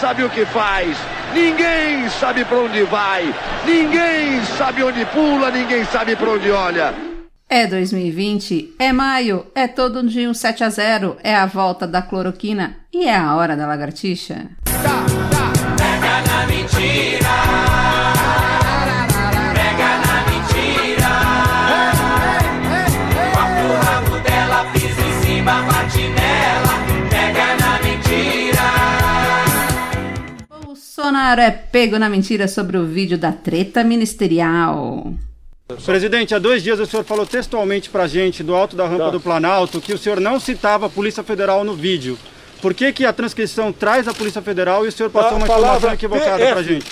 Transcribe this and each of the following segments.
sabe o que faz, ninguém sabe para onde vai, ninguém sabe onde pula, ninguém sabe para onde olha. É 2020, é maio, é todo dia um 7 a 0, é a volta da cloroquina e é a hora da lagartixa. Tá, tá. Pega na mentira. Bolsonaro é pego na mentira sobre o vídeo da treta ministerial. Presidente, há dois dias o senhor falou textualmente para a gente do alto da rampa tá. do Planalto que o senhor não citava a Polícia Federal no vídeo. Por que, que a transcrição traz a Polícia Federal e o senhor passou a uma informação equivocada para a gente?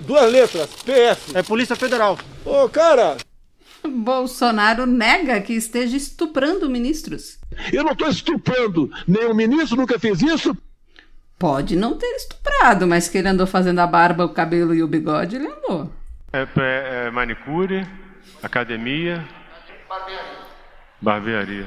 Duas letras, PF. É Polícia Federal. Ô, cara! Bolsonaro nega que esteja estuprando ministros. Eu não estou estuprando. Nenhum ministro nunca fez isso. Pode não ter estuprado, mas que ele andou fazendo a barba, o cabelo e o bigode, ele andou. É, é, é manicure, academia, barbearia. barbearia.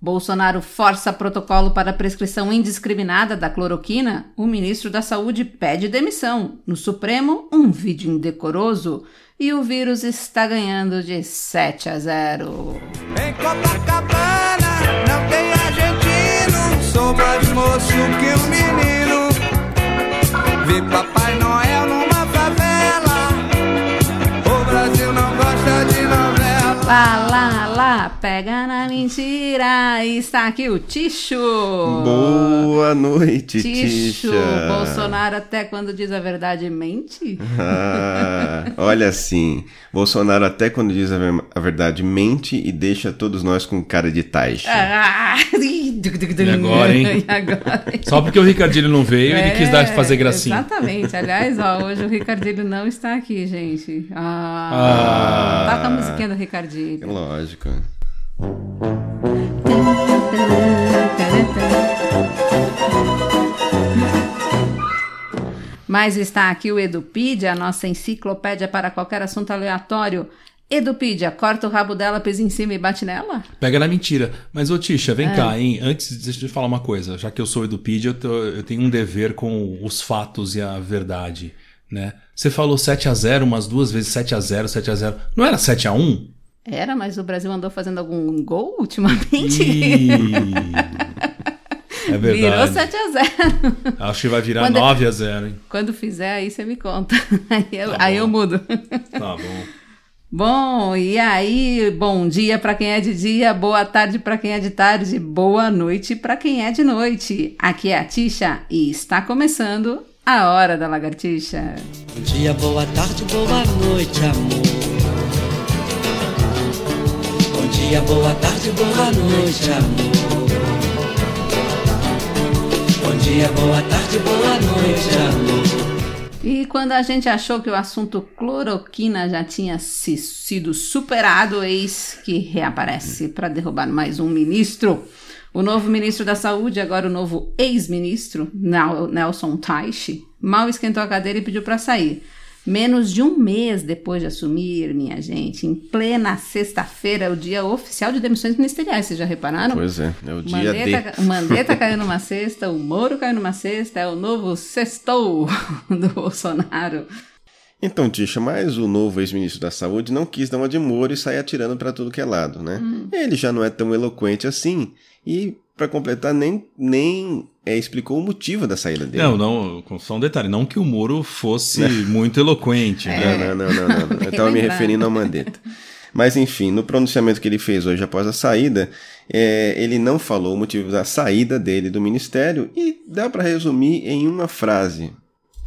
Bolsonaro força protocolo para prescrição indiscriminada da cloroquina. O ministro da Saúde pede demissão. No Supremo, um vídeo indecoroso. E o vírus está ganhando de 7 a 0. Em Copacabana pega na mentira. Está aqui o Ticho. Boa noite, Ticho. Bolsonaro até quando diz a verdade mente? Ah, olha assim, Bolsonaro até quando diz a, verdade mente e deixa todos nós com cara de taixa. Ah, e agora, hein? E agora, hein? Só porque o Ricardinho não veio, é, ele quis dar fazer gracinha. Exatamente. Aliás, ó, hoje o Ricardinho não está aqui, gente. Ah, ah. Toca a musiquinha do Ricardinho. Lógico. Mas está aqui o Edupedia, a nossa enciclopédia para qualquer assunto aleatório. Edupedia, corta o rabo dela, pisa em cima e bate nela? Pega na mentira. Mas, ô Tisha, vem é. cá, hein? Antes, deixa eu falar uma coisa. Já que eu sou Edupedia, eu, tô, eu tenho um dever com os fatos e a verdade, né? Você falou 7 a 0 umas duas vezes, 7 a 0 7 a 0 Não era 7 a 1 era, mas o Brasil andou fazendo algum gol ultimamente? É verdade. Virou 7 a 0 Acho que vai virar quando, 9 a 0 hein? Quando fizer, aí você me conta. Aí eu, tá aí eu mudo. Tá bom. Bom, e aí, bom dia para quem é de dia, boa tarde para quem é de tarde, boa noite para quem é de noite. Aqui é a Tisha e está começando a Hora da Lagartixa. Bom dia, boa tarde, boa noite, amor dia, boa tarde, boa noite, amor. Bom dia, boa tarde, boa noite, amor. E quando a gente achou que o assunto cloroquina já tinha se, sido superado, eis que reaparece para derrubar mais um ministro. O novo ministro da Saúde, agora o novo ex-ministro, Nelson Teich, mal esquentou a cadeira e pediu para sair. Menos de um mês depois de assumir, minha gente, em plena sexta-feira, é o dia oficial de demissões ministeriais. Vocês já repararam? Pois é, é o dia Mandetta, de... O Mandetta caiu numa sexta, o Moro caiu numa sexta, é o novo sextou do Bolsonaro. Então, Tisha, mas o novo ex-ministro da Saúde não quis dar uma de Moro e sair atirando para tudo que é lado, né? Hum. Ele já não é tão eloquente assim e, para completar, nem, nem é, explicou o motivo da saída dele. Não, não, só um detalhe, não que o Moro fosse muito eloquente. É. Né? Não, não, não, não, não. Eu estava me referindo ao Mandetta. Mas enfim, no pronunciamento que ele fez hoje após a saída, é, ele não falou o motivo da saída dele do ministério e dá para resumir em uma frase.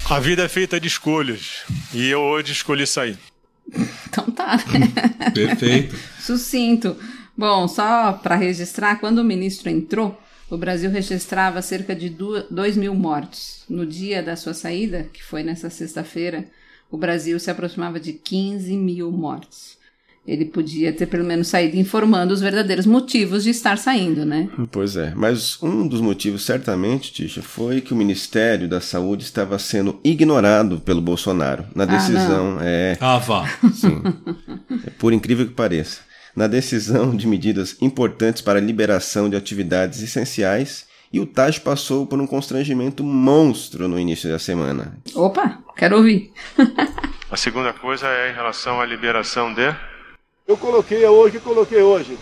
A vida é feita de escolhas e eu hoje escolhi sair. Então tá. Né? Perfeito. Sucinto. Bom, só para registrar, quando o ministro entrou, o Brasil registrava cerca de 2 mil mortos. No dia da sua saída, que foi nessa sexta-feira, o Brasil se aproximava de 15 mil mortos. Ele podia ter pelo menos saído informando os verdadeiros motivos de estar saindo, né? Pois é, mas um dos motivos, certamente, Tisha, foi que o Ministério da Saúde estava sendo ignorado pelo Bolsonaro na ah, decisão. Ah, é, ah vá. Sim. É, por incrível que pareça na decisão de medidas importantes para a liberação de atividades essenciais E o Taj passou por um constrangimento monstro no início da semana. Opa, quero ouvir. A segunda coisa é em relação à liberação de. Eu coloquei hoje, coloquei hoje.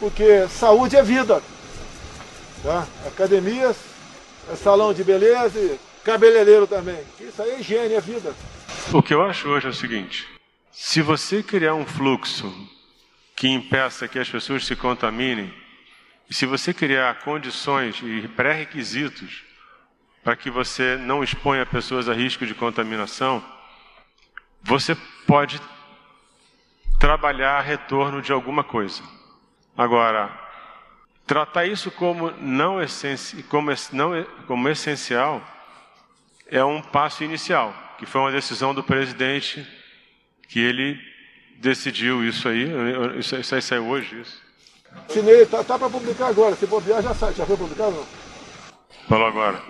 Porque saúde é vida. Tá? Academias, é salão de beleza e cabeleireiro também. Isso aí é higiene, é vida. O que eu acho hoje é o seguinte: se você criar um fluxo que impeça que as pessoas se contaminem, e se você criar condições e pré-requisitos para que você não exponha pessoas a risco de contaminação, você pode trabalhar retorno de alguma coisa. Agora, tratar isso como não, essenci como, não como essencial é um passo inicial, que foi uma decisão do presidente que ele decidiu isso aí. Isso, isso aí saiu hoje, isso. Assinei, tá, tá para publicar agora. Se bobear, já sai. Já foi publicado não? Falou agora.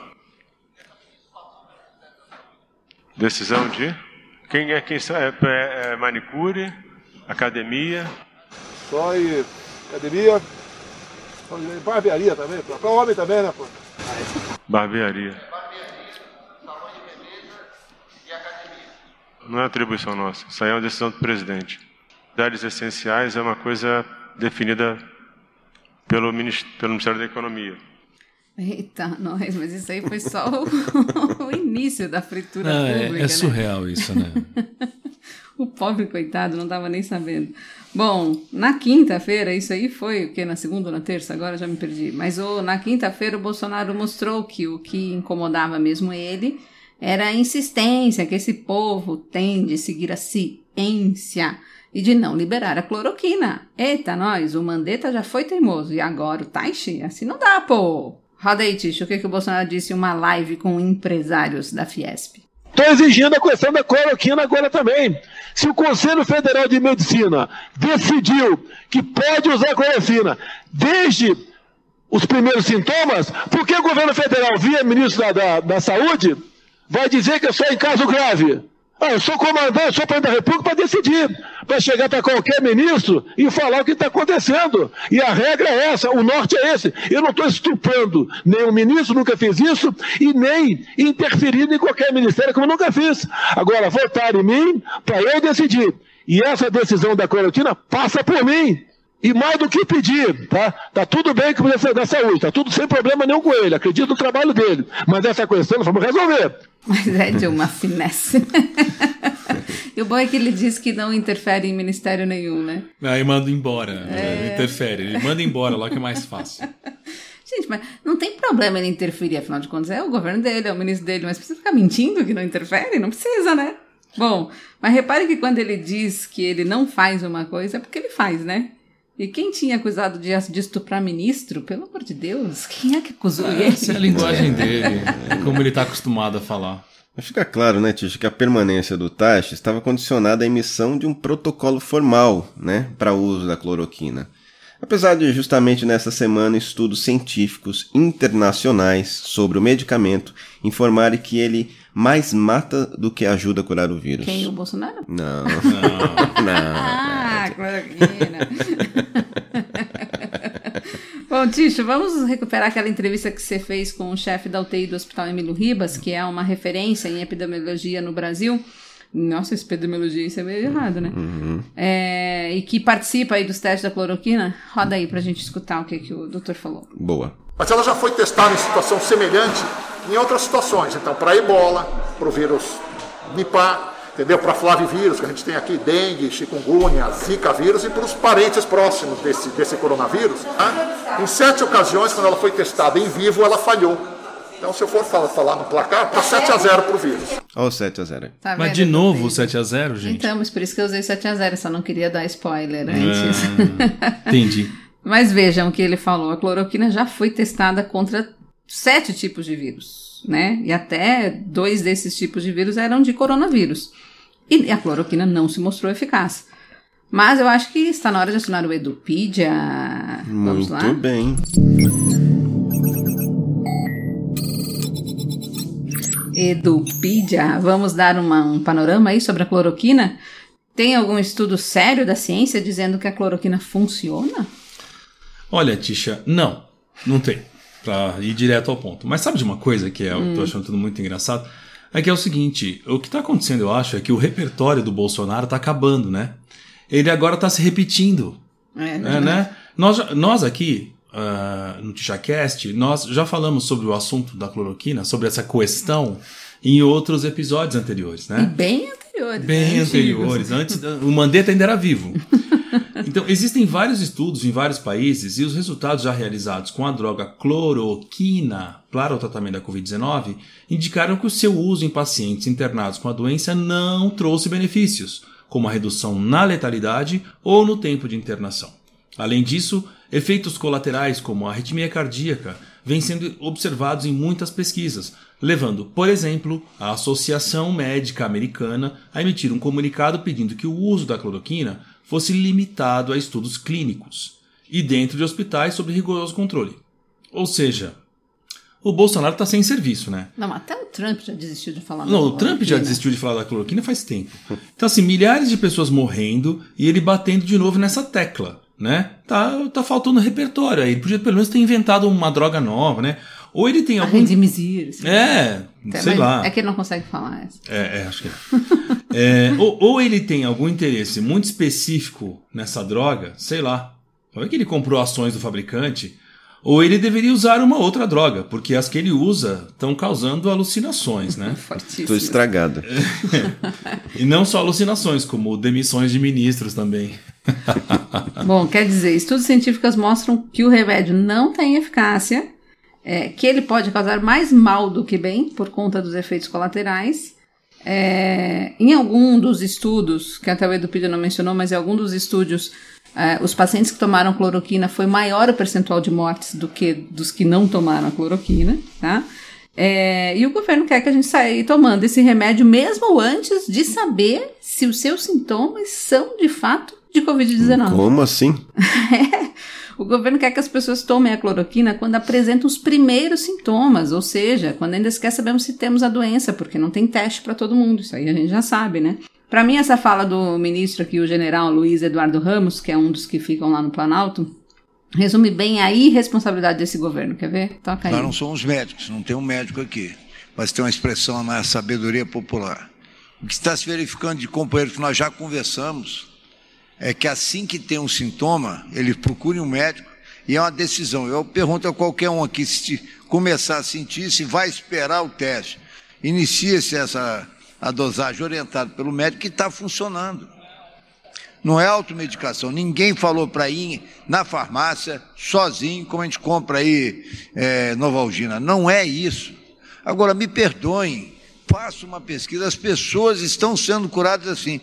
Decisão de? Quem é quem é, é, é manicure, academia. Só e academia, barbearia também, para homem também, né, pô? Barbearia. Não é atribuição nossa, isso aí é uma decisão do presidente. Atividades essenciais é uma coisa definida pelo, pelo Ministério da Economia. Eita, nós, mas isso aí foi só o, o início da fritura não, pública. É, é né? surreal isso, né? o pobre coitado não estava nem sabendo. Bom, na quinta-feira, isso aí foi o que? Na segunda ou na terça? Agora já me perdi. Mas o, na quinta-feira o Bolsonaro mostrou que o que incomodava mesmo ele era a insistência que esse povo tem de seguir a ciência e de não liberar a cloroquina. Eita, nós, o Mandetta já foi teimoso e agora o Taishi? Assim não dá, pô! Roda aí, Ticho, o que, que o Bolsonaro disse em uma live com empresários da Fiesp? Estou exigindo a questão da cloroquina agora também. Se o Conselho Federal de Medicina decidiu que pode usar cloroquina desde os primeiros sintomas, por que o governo federal, via ministro da, da, da Saúde, vai dizer que é só em caso grave? Ah, eu sou comandante, sou presidente da República para decidir, para chegar para qualquer ministro e falar o que está acontecendo. E a regra é essa, o norte é esse. Eu não estou estuprando nenhum ministro, nunca fiz isso, e nem interferindo em qualquer ministério, como nunca fiz. Agora, votar em mim para eu decidir. E essa decisão da cloroquina passa por mim. E mais do que pedir, tá? Tá tudo bem com o Ministério da Saúde, tá tudo sem problema nenhum com ele, acredito no trabalho dele. Mas essa questão nós vamos resolver. Mas é de uma finesse. e o bom é que ele diz que não interfere em ministério nenhum, né? Aí manda embora, é... interfere. Ele manda embora lá que é mais fácil. Gente, mas não tem problema ele interferir, afinal de contas é o governo dele, é o ministro dele, mas precisa ficar mentindo que não interfere? Não precisa, né? Bom, mas repare que quando ele diz que ele não faz uma coisa, é porque ele faz, né? E quem tinha acusado de, de estuprar ministro? Pelo amor de Deus, quem é que acusou é, ele? Essa é a linguagem dele, é como ele está acostumado a falar. Mas fica claro, né, Ticho, que a permanência do Tash estava condicionada à emissão de um protocolo formal, né, para o uso da cloroquina. Apesar de justamente nessa semana estudos científicos internacionais sobre o medicamento informarem que ele mais mata do que ajuda a curar o vírus. Quem? O Bolsonaro? Não. Não. não. Ah, cloroquina. Bom, Ticho, vamos recuperar aquela entrevista que você fez com o chefe da UTI do Hospital Emílio Ribas, que é uma referência em epidemiologia no Brasil. Nossa, epidemiologia, isso é meio errado, né? Uhum. É, e que participa aí dos testes da cloroquina. Roda aí pra gente escutar o que, que o doutor falou. Boa. Mas ela já foi testada em situação semelhante em outras situações. Então, para ebola, para o vírus Nipah, entendeu? Para flavivírus, que a gente tem aqui dengue, chikungunya, zika vírus, e para os parentes próximos desse, desse coronavírus. Tá? Em sete ocasiões, quando ela foi testada em vivo, ela falhou. Então, se eu for falar, falar no placar, tá 7 a 0 pro vírus. Olha o 7 a 0 Tá Mas de novo doutor? o 7 a 0 gente? Então, mas por isso que eu usei 7 a 0 só não queria dar spoiler antes. Ah, entendi. Mas vejam o que ele falou: a cloroquina já foi testada contra sete tipos de vírus, né? E até dois desses tipos de vírus eram de coronavírus. E a cloroquina não se mostrou eficaz. Mas eu acho que está na hora de assinar o Edupedia. Vamos Muito lá? bem. Edupedia. Vamos dar uma- um panorama aí sobre a cloroquina? Tem algum estudo sério da ciência dizendo que a cloroquina funciona? Olha, Tisha, não, não tem. Pra ir direto ao ponto. Mas sabe de uma coisa que é, eu tô achando tudo muito engraçado? É que é o seguinte, o que tá acontecendo, eu acho, é que o repertório do Bolsonaro tá acabando, né? Ele agora tá se repetindo. É, É, né? Nós, nós aqui, ah, no TixaCast, nós já falamos sobre o assunto da cloroquina, sobre essa questão, em outros episódios anteriores, E né? bem anteriores. Bem né? anteriores. Antes, o Mandetta ainda era vivo. Então, existem vários estudos em vários países e os resultados já realizados com a droga cloroquina para o tratamento da Covid-19 indicaram que o seu uso em pacientes internados com a doença não trouxe benefícios, como a redução na letalidade ou no tempo de internação. Além disso, efeitos colaterais como a arritmia cardíaca vêm sendo observados em muitas pesquisas, levando, por exemplo, a Associação Médica Americana a emitir um comunicado pedindo que o uso da cloroquina fosse limitado a estudos clínicos e dentro de hospitais sob rigoroso controle. Ou seja, o Bolsonaro está sem serviço, né? Não, até o Trump já desistiu de falar. Não, o Trump já desistiu de falar da cloroquina faz tempo. Então, assim, milhares de pessoas morrendo e ele batendo de novo nessa tecla, né? Tá, tá faltando repertório aí. Ele podia pelo menos ter inventado uma droga nova, né? Ou ele tem algum. Assim. É, Até, sei mas lá. É que ele não consegue falar essa. É, é, acho que é. É, ou, ou ele tem algum interesse muito específico nessa droga, sei lá. Vai que ele comprou ações do fabricante. Ou ele deveria usar uma outra droga, porque as que ele usa estão causando alucinações, né? Fortíssimo. Tô estragado. E não só alucinações, como demissões de ministros também. Bom, quer dizer, estudos científicos mostram que o remédio não tem eficácia, é, que ele pode causar mais mal do que bem por conta dos efeitos colaterais. É, em algum dos estudos, que até o Edupidio não mencionou, mas em algum dos estudos, é, os pacientes que tomaram cloroquina foi maior o percentual de mortes do que dos que não tomaram a cloroquina, tá? É, e o governo quer que a gente saia tomando esse remédio mesmo antes de saber se os seus sintomas são de fato de Covid-19. Como assim? O governo quer que as pessoas tomem a cloroquina quando apresentam os primeiros sintomas, ou seja, quando ainda sequer sabemos se temos a doença, porque não tem teste para todo mundo, isso aí a gente já sabe, né? Para mim, essa fala do ministro aqui, o general Luiz Eduardo Ramos, que é um dos que ficam lá no Planalto, resume bem a irresponsabilidade desse governo. Quer ver? Toca aí. Nós não somos médicos, não tem um médico aqui. Mas tem uma expressão na sabedoria popular. O que está se verificando de companheiros que nós já conversamos é que assim que tem um sintoma, eles procurem um médico e é uma decisão. Eu pergunto a qualquer um aqui se começar a sentir, se vai esperar o teste. Inicia-se essa a dosagem orientada pelo médico que está funcionando. Não é automedicação. Ninguém falou para ir na farmácia sozinho, como a gente compra aí é, Novalgina. Não é isso. Agora, me perdoem, faço uma pesquisa, as pessoas estão sendo curadas assim.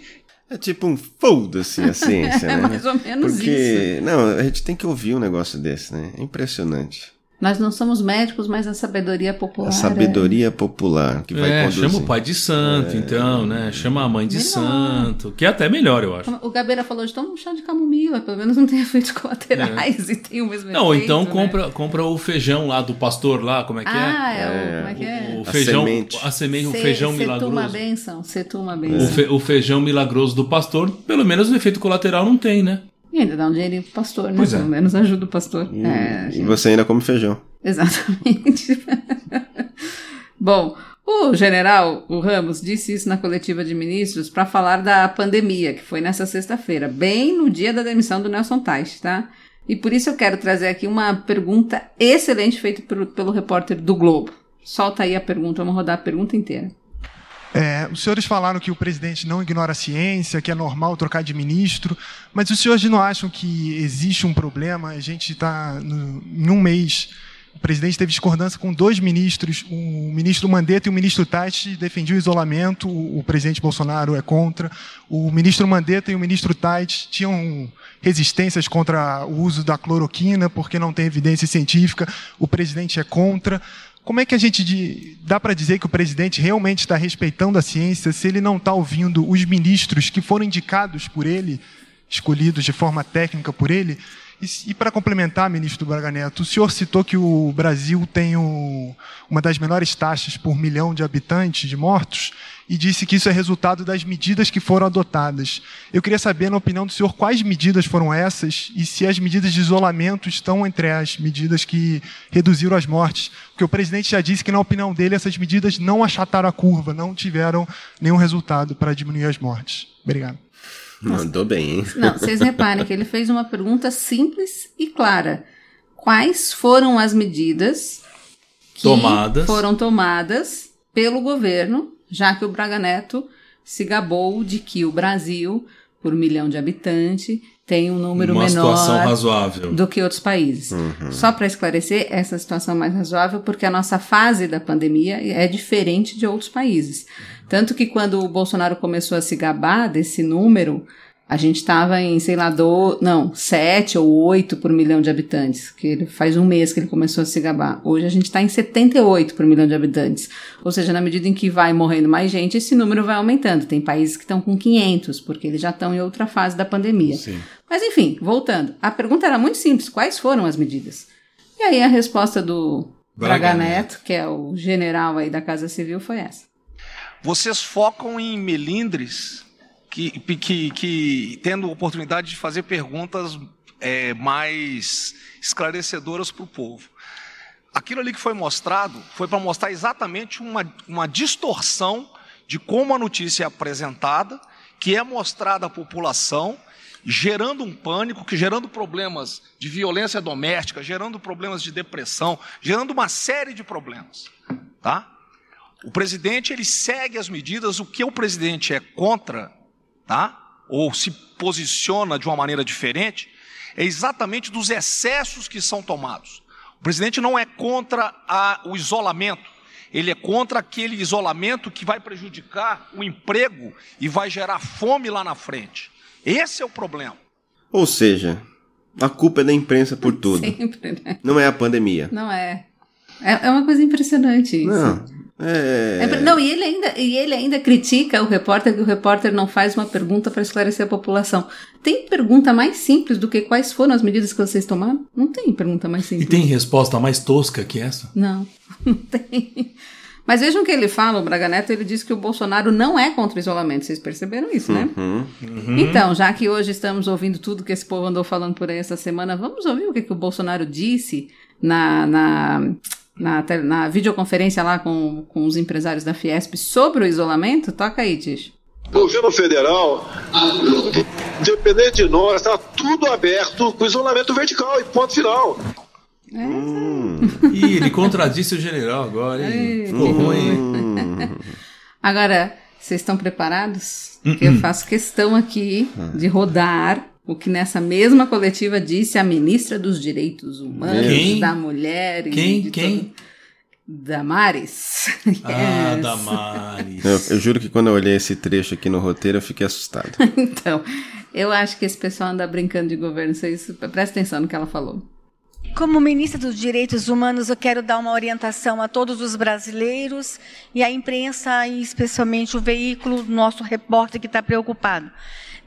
É tipo um foda-se a ciência, É né? mais ou menos Porque, não, a gente tem que ouvir um negócio desse, né? É impressionante. Nós não somos médicos, mas a sabedoria popular. A sabedoria popular que vai é, conduzir. chama o pai de santo, então, né? Chama a mãe de Melhor. santo, que é até melhor, eu acho. é... O Gabeira falou de toma um chá de camomila, pelo menos não tem efeitos colaterais e tem o mesmo Não, ou efeito, então né? compra, compra o feijão lá do pastor lá, como é que Ah, é? é, o, como é que é? O A feijão, semente. a semente, o Se- feijão Setuma milagroso. benção, setuma O, benção. fe- o feijão milagroso do pastor, pelo menos o efeito colateral não tem, né? E ainda dá um dinheirinho pro pastor, né? Pois é. Pelo menos ajuda o pastor. E, É, e você ainda come feijão. Exatamente. Bom, o general, o Ramos, disse isso na coletiva de ministros para falar da pandemia, que foi nessa sexta-feira, bem no dia da demissão do Nelson Teich, tá? E por isso eu quero trazer aqui uma pergunta excelente feita pelo, pelo repórter do Globo. Solta aí a pergunta, vamos rodar a pergunta inteira. É, os senhores falaram que o presidente não ignora a ciência, que é normal trocar de ministro, mas os senhores não acham que existe um problema? A gente está em um mês. O presidente teve discordância com dois ministros, o ministro Mandetta e o ministro Tati defendiam o isolamento, o, o presidente Bolsonaro é contra. O ministro Mandetta e o ministro Tati tinham resistências contra o uso da cloroquina, porque não tem evidência científica, o presidente é contra. Como é que a gente de- dá para dizer que o presidente realmente está respeitando a ciência se ele não está ouvindo os ministros que foram indicados por ele, escolhidos de forma técnica por ele, E, e para complementar, ministro Braga Neto, o senhor citou que o Brasil tem o, uma das menores taxas por milhão de habitantes de mortos e disse que isso é resultado das medidas que foram adotadas. Eu queria saber, na opinião do senhor, quais medidas foram essas e se as medidas de isolamento estão entre as medidas que reduziram as mortes. Porque o presidente já disse que, na opinião dele, essas medidas não achataram a curva, não tiveram nenhum resultado para diminuir as mortes. Obrigado. Mandou bem, hein? Não, vocês reparem que ele fez uma pergunta simples e clara. Quais foram as medidas que Tomadas. foram tomadas pelo governo, já que o Braga Neto se gabou de que o Brasil, por milhão de habitantes, tem um número Uma menor situação razoável. do que outros países. Só para esclarecer, essa situação é mais razoável porque a nossa fase da pandemia é diferente de outros países. Tanto que quando o Bolsonaro começou a se gabar desse número, a gente estava em, sei lá, do, não, sete ou oito por milhão de habitantes, que ele faz um mês que ele começou a se gabar. Hoje a gente está em 78 por milhão de habitantes. Ou seja, na medida em que vai morrendo mais gente, esse número vai aumentando. Tem países que estão com 500, porque eles já estão em outra fase da pandemia. Sim. Mas enfim, voltando. A pergunta era muito simples: quais foram as medidas? E aí a resposta do Braga Braga Neto, que é o general aí da Casa Civil, foi essa. Vocês focam em melindres que, que, que tendo oportunidade de fazer perguntas é, mais esclarecedoras para o povo. Aquilo ali que foi mostrado foi para mostrar exatamente uma, uma distorção de como a notícia é apresentada, que é mostrada à população, gerando um pânico, que gerando problemas de violência doméstica, gerando problemas de depressão, gerando uma série de problemas, tá? O presidente ele segue as medidas, o que o presidente é contra, tá? Ou se posiciona de uma maneira diferente, é exatamente dos excessos que são tomados. O presidente não é contra a- o isolamento, ele é contra aquele isolamento que vai prejudicar o emprego e vai gerar fome lá na frente. Esse é o problema. Ou seja, a culpa é da imprensa por tudo. Sempre, né? Não é a pandemia. Não é. É, é uma coisa impressionante isso. Não. É... É não, e ele, ainda, e ele ainda critica o repórter que o repórter não faz uma pergunta para esclarecer a população. Tem pergunta mais simples do que quais foram as medidas que vocês tomaram? Não tem pergunta mais E simples. tem resposta mais tosca que essa? Não, não tem. Mas vejam o que ele fala, o Braga Neto, ele diz que o Bolsonaro não é contra o isolamento. Vocês perceberam isso, né? Uhum. Então, já que hoje estamos ouvindo tudo que esse povo andou falando por aí essa semana, vamos ouvir o que, que o Bolsonaro disse na, na, na, na videoconferência lá com, com os empresários da Fiesp sobre o isolamento? Toca aí, Tish. Governo federal, independente de nós, está tudo aberto com isolamento vertical e ponto final. Ih, ele contradisse o general agora, hein? Ficou ruim. Agora, vocês estão preparados? Porque eu faço questão aqui de rodar o que nessa mesma coletiva disse a ministra dos Direitos Humanos, Quem? da Mulher e Quem? de Quem? todo- Damares. Ah, Yes. Damares. Eu, eu juro que quando eu olhei esse trecho aqui no roteiro, eu fiquei assustado. Então, eu acho que esse pessoal anda brincando de governo. Vocês prestem atenção no que ela falou. Como ministra dos Direitos Humanos, eu quero dar uma orientação a todos os brasileiros e à imprensa, e especialmente o veículo, nosso repórter que está preocupado.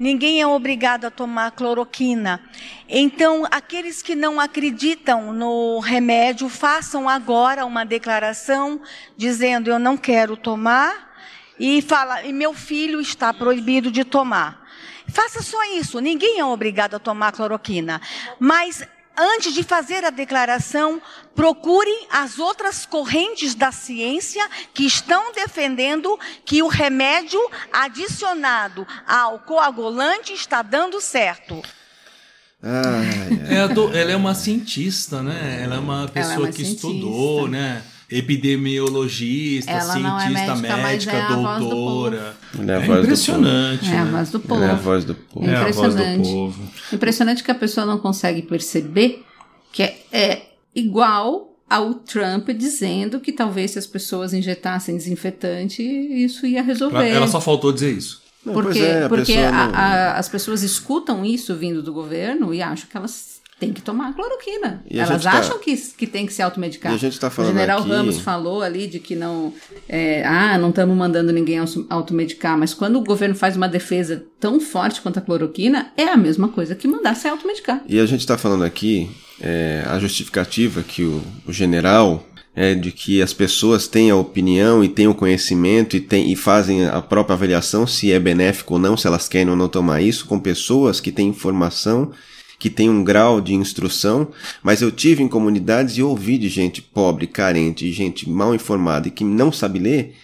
Ninguém é obrigado a tomar cloroquina. Então, aqueles que não acreditam no remédio, façam agora uma declaração dizendo: eu não quero tomar e fala: e meu filho está proibido de tomar. Faça só isso. Ninguém é obrigado a tomar cloroquina. Mas antes de fazer a declaração, procurem as outras correntes da ciência que estão defendendo que o remédio adicionado ao coagulante está dando certo. Ai. É, do- ela é uma cientista, né? Ela é uma pessoa uma que cientista. estudou, né? Epidemiologista, Ela é cientista, médica, médica, é a voz do doutora. É a É voz do impressionante. É a né? voz do povo. É a voz do povo. É a voz do Impressionante. povo. Impressionante que a pessoa não consegue perceber que é, é igual ao Trump dizendo que talvez se as pessoas injetassem desinfetante, isso ia resolver. Ela só faltou dizer isso. Não, porque é, a porque pessoa a- não- a- as pessoas escutam isso vindo do governo e acham que elas tem que tomar cloroquina. E Elas tá- acham que, que tem que se automedicar. E a gente tá falando o general aqui- Ramos falou ali de que não. é, ah, não estamos mandando ninguém auto- automedicar, mas quando o governo faz uma defesa tão forte quanto a cloroquina, é a mesma coisa que mandar se automedicar. E a gente está falando aqui, é, a justificativa que o, o general é de que as pessoas têm a opinião e têm o conhecimento e, têm, e fazem a própria avaliação se é benéfico ou não, se elas querem ou não tomar isso, com pessoas que têm informação, que têm um grau de instrução, mas eu tive em comunidades e ouvi de gente pobre, carente, gente mal informada e que não sabe ler,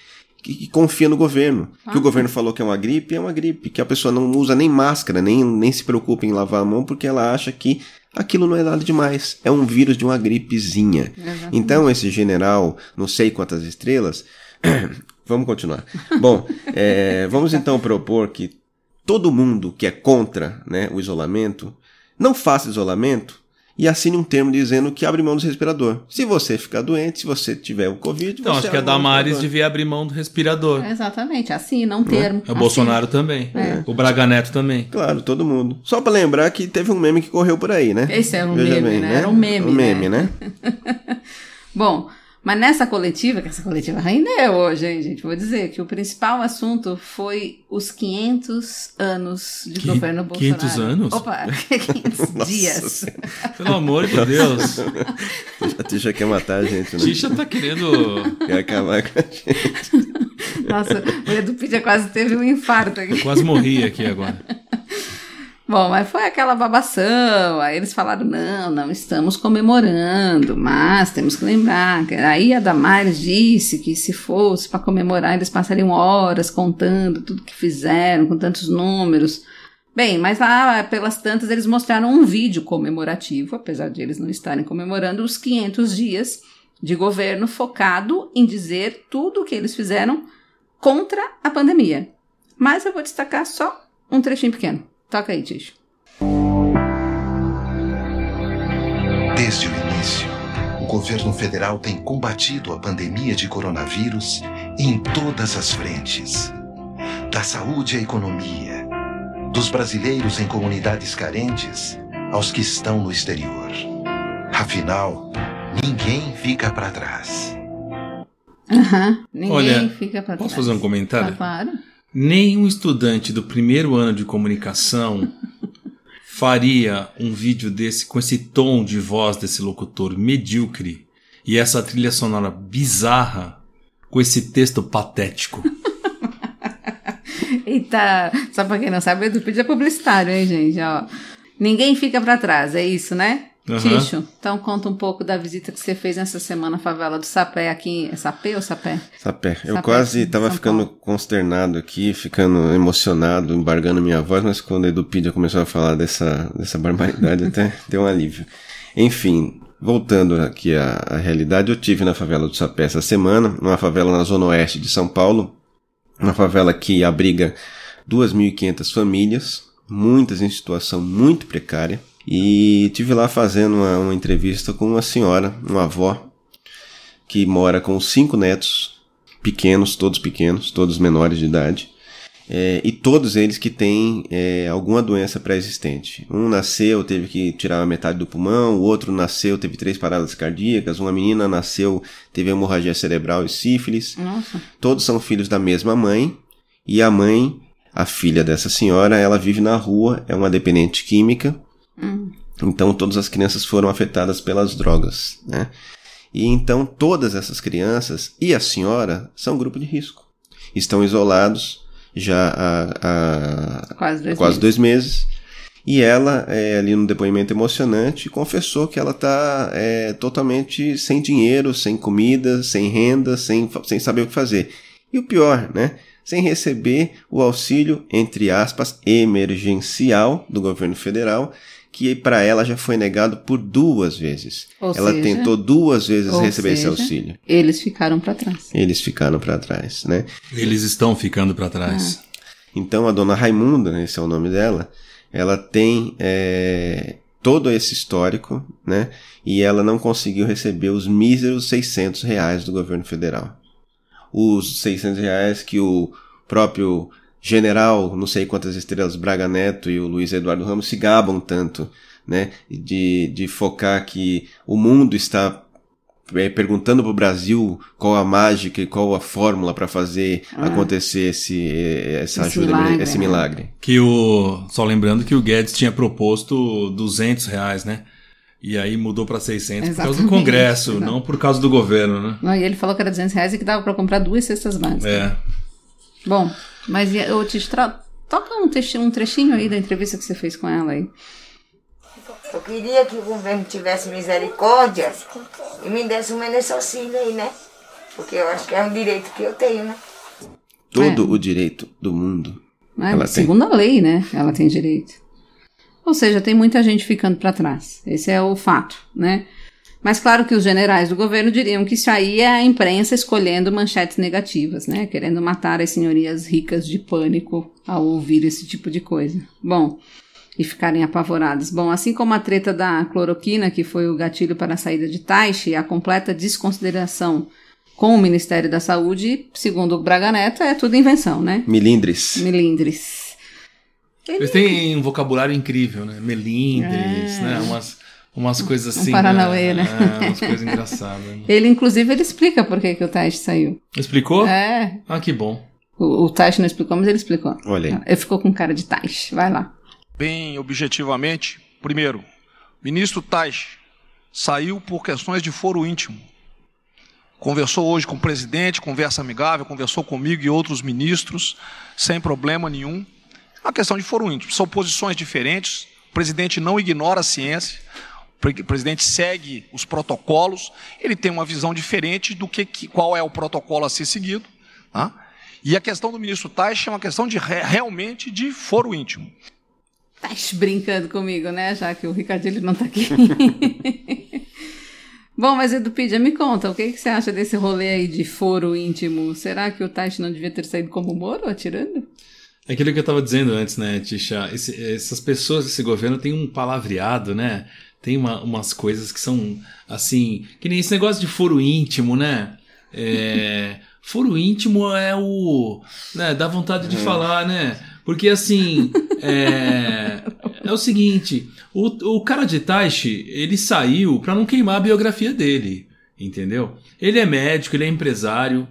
que, que confia no governo. Que o governo falou que é uma gripe, é uma gripe. Que a pessoa não usa nem máscara, nem, nem se preocupa em lavar a mão, porque ela acha que aquilo não é nada demais. É um vírus de uma gripezinha. Exatamente. Então, esse general, não sei quantas estrelas. vamos continuar. Bom, é, vamos então propor que todo mundo que é contra né, o isolamento não faça isolamento e assine um termo dizendo que abre mão do respirador. Se você ficar doente, se você tiver o Covid, Então, você acho que a Damares respirador. devia abrir mão do respirador. Exatamente, assina um termo. É o Bolsonaro também. É. O Braga Neto também. Claro, todo mundo. Só pra lembrar que teve um meme que correu por aí, né? Esse era um Veja meme, bem, né? Era um meme, Um meme, né? né? Bom, mas nessa coletiva, que essa coletiva rendeu hoje, hein, gente? Vou dizer que o principal assunto foi os 500 anos de Que- governo Bolsonaro. 500 anos? Opa, 500 Nossa dias. Pelo amor de Deus. A Tisha quer matar a gente, né? Tisha tá querendo- Quer acabar com a gente. Nossa, o Edu Pidia quase teve um infarto aqui. Eu quase morri aqui agora. Bom, mas foi aquela babação. Aí eles falaram: não, não estamos comemorando, mas temos que lembrar. Aí a Damares disse que se fosse para comemorar, eles passariam horas contando tudo que fizeram, com tantos números. Bem, mas lá pelas tantas eles mostraram um vídeo comemorativo, apesar de eles não estarem comemorando os 500 dias de governo focado em dizer tudo o que eles fizeram contra a pandemia. Mas eu vou destacar só um trechinho pequeno. Toca aí, Ticho. Desde o início, o governo federal tem combatido a pandemia de coronavírus em todas as frentes: da saúde à economia, dos brasileiros em comunidades carentes aos que estão no exterior. Afinal, ninguém fica para trás. Aham. Ninguém Olha, fica posso trás. fazer um comentário? Ah, claro. Nenhum estudante do primeiro ano de comunicação faria um vídeo desse com esse tom de voz desse locutor medíocre e essa trilha sonora bizarra com esse texto patético. Eita, só pra quem não sabe, o Edu Pidia é publicitário, hein, gente? Ó, ninguém fica pra trás, é isso, né? Aham. Ticho, então conta um pouco da visita que você fez nessa semana à favela do Sapé aqui. É Sapé ou Sapé? Sapé. Eu Sapé, quase São tava ficando consternado aqui, ficando emocionado, embargando minha voz, mas quando a Edupidia começou a falar dessa, dessa barbaridade, até deu um alívio. Enfim, voltando aqui à, à realidade, eu tive na favela do Sapé essa semana, numa favela na zona oeste de São Paulo, uma favela que abriga 2.500 famílias, muitas em situação muito precária, e tive lá fazendo uma, uma entrevista com uma senhora, uma avó, que mora com cinco netos, pequenos, todos pequenos, todos menores de idade, é, e todos eles que têm é, alguma doença pré-existente. Um nasceu, teve que tirar a metade do pulmão, o outro nasceu, teve três paradas cardíacas, uma menina nasceu, teve hemorragia cerebral e sífilis. Nossa. Todos são filhos da mesma mãe, e a mãe, a filha dessa senhora, ela vive na rua, é uma dependente química. Então todas as crianças foram afetadas pelas drogas, né? E então todas essas crianças e a senhora são grupo de risco. Estão isolados já há, há Quase dois quase meses. dois meses. E ela, é, ali no depoimento emocionante, confessou que ela está é, totalmente sem dinheiro, sem comida, sem renda, sem, sem saber o que fazer. E o pior, né? Sem receber o auxílio, entre aspas, emergencial do governo federal, que para ela já foi negado por duas vezes. Ou ela seja- tentou duas vezes receber esse seja, auxílio. Eles ficaram pra trás. Eles ficaram para trás, né? Eles estão ficando para trás. Então a dona Raimunda, esse é o nome dela, ela tem é, todo esse histórico, né? E ela não conseguiu receber os míseros 600 reais do governo federal. Os 600 reais que o próprio general, não sei quantas estrelas, Braga Neto e o Luiz Eduardo Ramos se gabam tanto né? De, de focar que o mundo está é, perguntando para o Brasil qual a mágica e qual a fórmula para fazer Ah. acontecer esse, essa Esse ajuda, milagre, esse né? milagre. Que o. Só lembrando que o Guedes tinha proposto 200 reais, né? E aí mudou para 600 por causa do Exatamente, Congresso, exato. não por causa do governo, né? Não, e ele falou que era 200 reais e que dava pra comprar duas cestas básicas. É. Bom, mas eu te tra... toca um trechinho, um trechinho aí da entrevista que você fez com ela aí. Eu queria que o governo tivesse misericórdia e me desse um auxílio aí, né? Porque eu acho que é um direito que eu tenho, né? Todo o direito do mundo. Né? Ela tem. Segundo a lei, né? Ela tem direito. Ou seja, tem muita gente ficando para trás. Esse é o fato, né? Mas claro que os generais do governo diriam que isso aí é a imprensa escolhendo manchetes negativas, né? Querendo matar as senhorias ricas de pânico ao ouvir esse tipo de coisa. Bom, e ficarem apavoradas. Bom, assim como a treta da cloroquina, que foi o gatilho para a saída de Taishi, a completa desconsideração com o Ministério da Saúde, segundo o Braga Neto, é tudo invenção, né? Milindres. Milindres. Eles têm um vocabulário incrível, né? Melindres, É. né? Umas, umas coisas Um assim. Paranauê, né? É, umas coisas engraçadas. né? Ele, inclusive, ele explica por que, que o Taish saiu. Explicou? É. Ah, que bom. O, o Taish não explicou, mas ele explicou. Olha aí. Ele ficou com cara de Taish. Vai lá. Bem objetivamente, primeiro, ministro Taish saiu por questões de foro íntimo. Conversou hoje com o presidente, conversa amigável, conversou comigo e outros ministros, sem problema nenhum. É uma questão de foro íntimo. São posições diferentes. O presidente não ignora a ciência. O pre- presidente segue os protocolos. Ele tem uma visão diferente do que, que- qual é o protocolo a ser seguido. tá? E a questão do ministro Taish é uma questão de re- realmente de foro íntimo. Taish brincando comigo, né? Já que o Ricardinho ele não tá aqui. Bom, mas Edupidia, me conta, o que, que você acha desse rolê aí de foro íntimo? Será que o Taish não devia ter saído como Moro, atirando? É aquilo que eu estava dizendo antes, né, Tisha? Esse- essas pessoas desse governo têm um palavreado, né? Tem uma- umas coisas que são, assim, que nem esse negócio de foro íntimo, né? É, foro íntimo é o. Né, dá vontade de É. falar, né? Porque, assim, é, é o seguinte: o, o cara de Taishi, ele saiu para não queimar a biografia dele, entendeu? Ele é médico, ele é empresário,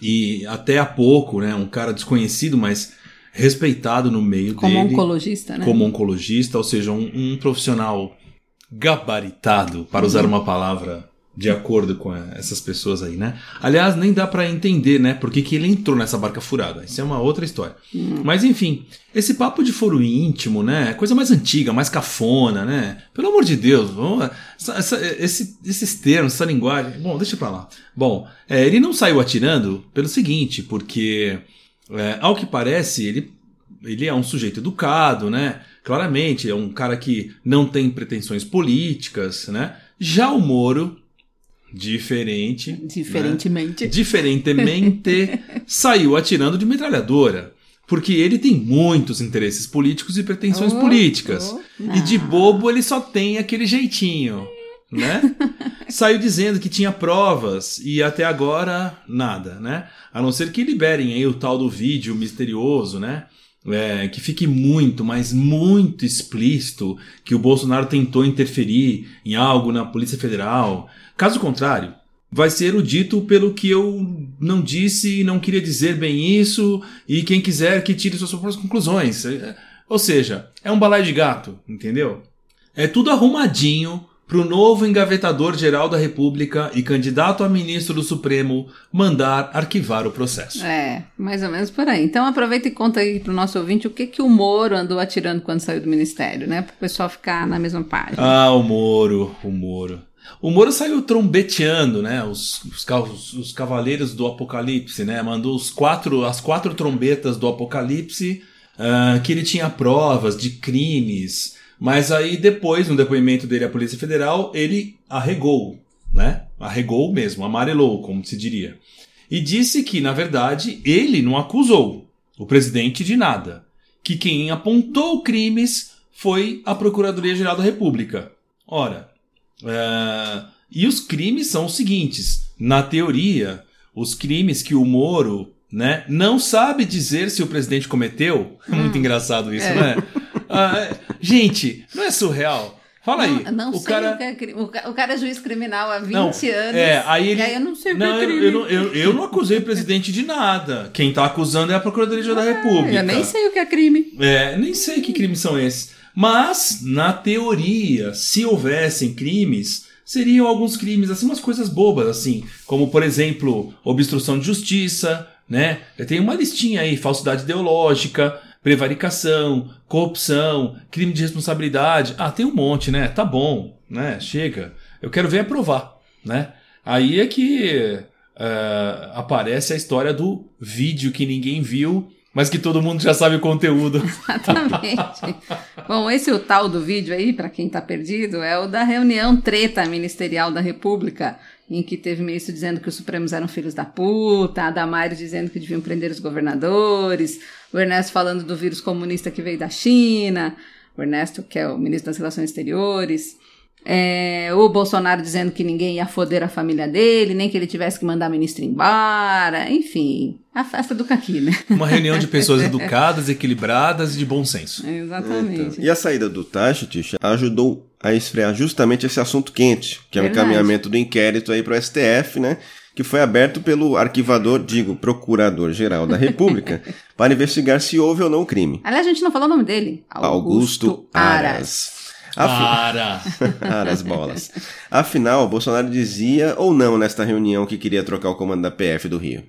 e até há pouco, né, um cara desconhecido, mas respeitado no meio Como dele. oncologista, né? Como oncologista, ou seja, um, um profissional gabaritado, para usar uma palavra de acordo com eh, essas pessoas aí, né? Aliás, nem dá pra entender, né, por que, que ele entrou nessa barca furada. Isso é uma outra história. Hum. Mas enfim, esse papo de foro íntimo, né? é Coisa mais antiga, mais cafona, né? Pelo amor de Deus, vamos- essa- essa- esse- esses termos, essa linguagem. Bom, deixa pra lá. Bom, é, ele não saiu atirando pelo seguinte, porque, é, ao que parece, ele, ele é um sujeito educado, né? Claramente, é um cara que não tem pretensões políticas, né? Já o Moro, diferente. né? Diferentemente. Diferentemente, saiu atirando de metralhadora. Porque ele tem muitos interesses políticos e pretensões Oh, políticas. oh. E de bobo ele só tem aquele jeitinho, né? Saiu dizendo que tinha provas e até agora nada, né? A não ser que liberem aí o tal do vídeo misterioso, né? É, que fique muito, mas muito explícito que o Bolsonaro tentou interferir em algo na Polícia Federal. Caso contrário, vai ser o dito pelo que eu não disse e não queria dizer bem isso, e quem quiser que tire suas próprias conclusões. É, Ou seja, é um balaio de gato, entendeu? É tudo arrumadinho para o novo engavetador geral da República e candidato a ministro do Supremo mandar arquivar o processo. É, mais ou menos por aí. Então aproveita e conta aí pro nosso ouvinte o que, que o Moro andou atirando quando saiu do ministério, né? Para o pessoal ficar na mesma página. Ah, o Moro, o Moro. O Moro saiu trombeteando, né? Os, os, os- os cavaleiros do Apocalipse, né? Mandou os quatro, as quatro trombetas do Apocalipse, ah, que ele tinha provas de crimes. Mas aí depois, no depoimento dele à Polícia Federal, ele arregou, né? Arregou mesmo, amarelou, como se diria. E disse que, na verdade, ele não acusou o presidente de nada. Que quem apontou crimes foi a Procuradoria-Geral da República. Ora, é, e os crimes são os seguintes: na teoria, os crimes que o Moro né, não sabe dizer se o presidente cometeu. É muito engraçado isso, É. né? Ah, gente, não é surreal? Fala aí. Não, não o sei cara... o que é crime. O ca- o cara é juiz criminal há 20 Não, anos. é, aí ele- E aí eu não sei o que Não, é eu, crime. eu não, eu, eu não acusei o presidente de nada. Quem tá acusando é a Procuradoria da República. Eu nem sei o que é crime. É, nem sei que crimes são esses. Mas, na teoria, se houvessem crimes, seriam alguns crimes, assim, umas coisas bobas, assim, como, por exemplo, obstrução de justiça, né? Tem uma listinha aí, falsidade ideológica, prevaricação, corrupção, crime de responsabilidade. Ah, tem um monte, né? Tá bom, né? Chega. Eu quero ver aprovar, né? Aí é que eh, aparece a história do vídeo que ninguém viu, mas que todo mundo já sabe o conteúdo. Exatamente. Bom, esse o tal do vídeo aí, para quem tá perdido, é o da reunião treta ministerial da República, em que teve ministro dizendo que os Supremos eram filhos da puta, a Damares dizendo que deviam prender os governadores, o Ernesto falando do vírus comunista que veio da China, o Ernesto, que é o ministro das Relações Exteriores. É, o Bolsonaro dizendo que ninguém ia foder a família dele, nem que ele tivesse que mandar ministro embora, enfim, a festa do caqui, né? Uma reunião de pessoas educadas, equilibradas e de bom senso. Exatamente. Então, E a saída do Tacho, Tisha, ajudou a esfriar justamente esse assunto quente, que é o encaminhamento do inquérito aí para o STF, né? Que foi aberto pelo arquivador, digo, procurador-geral da República, para investigar se houve ou não o crime. Aliás, a gente não falou o nome dele. Augusto Aras. Para! Aras bolas. Afinal, Bolsonaro dizia ou não nesta reunião que queria trocar o comando da PF do Rio.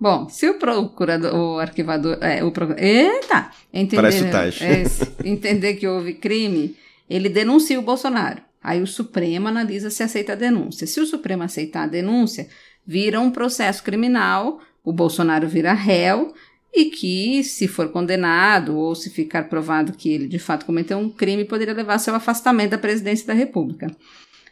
Bom, se o procurador, o arquivador, é, o pro, eita, entender, Parece o Taish. é, entender que houve crime, ele denuncia o Bolsonaro. Aí o Supremo analisa se aceita a denúncia. Se o Supremo aceitar a denúncia, vira um processo criminal, o Bolsonaro vira réu e que, se for condenado ou se ficar provado que ele de fato cometeu um crime, poderia levar ao seu afastamento da presidência da República.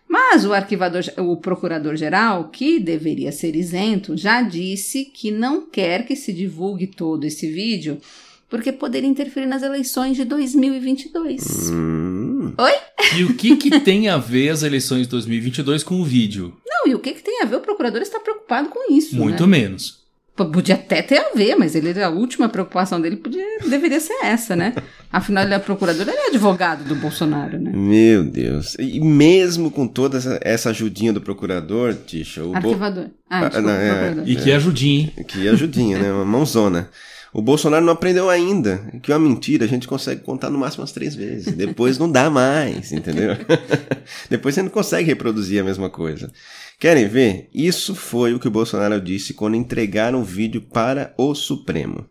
Mas o arquivador, o procurador-geral, que deveria ser isento, já disse que não quer que se divulgue todo esse vídeo, porque poderia interferir nas eleições de 2022. Hum. Oi? E o que, que tem a ver as eleições de 2022 com o vídeo? Não, e o que, que tem a ver? O procurador está preocupado com isso. Muito né? menos. P- Podia até ter a ver, mas ele, a última preocupação dele podia, deveria ser essa, né? Afinal, ele é procurador, ele é advogado do Bolsonaro, né? Meu Deus. E mesmo com toda essa, essa ajudinha do procurador, Tisha, o Bo- Arquivador. Ah, desculpa, não, é, procurador. E que ajudinha, hein? Que ajudinha, né? Uma mãozona. O Bolsonaro não aprendeu ainda que uma mentira a gente consegue contar no máximo umas três vezes. Depois não dá mais, entendeu? Depois você não consegue reproduzir a mesma coisa. Querem ver? Isso foi o que o Bolsonaro disse quando entregaram o vídeo para o Supremo.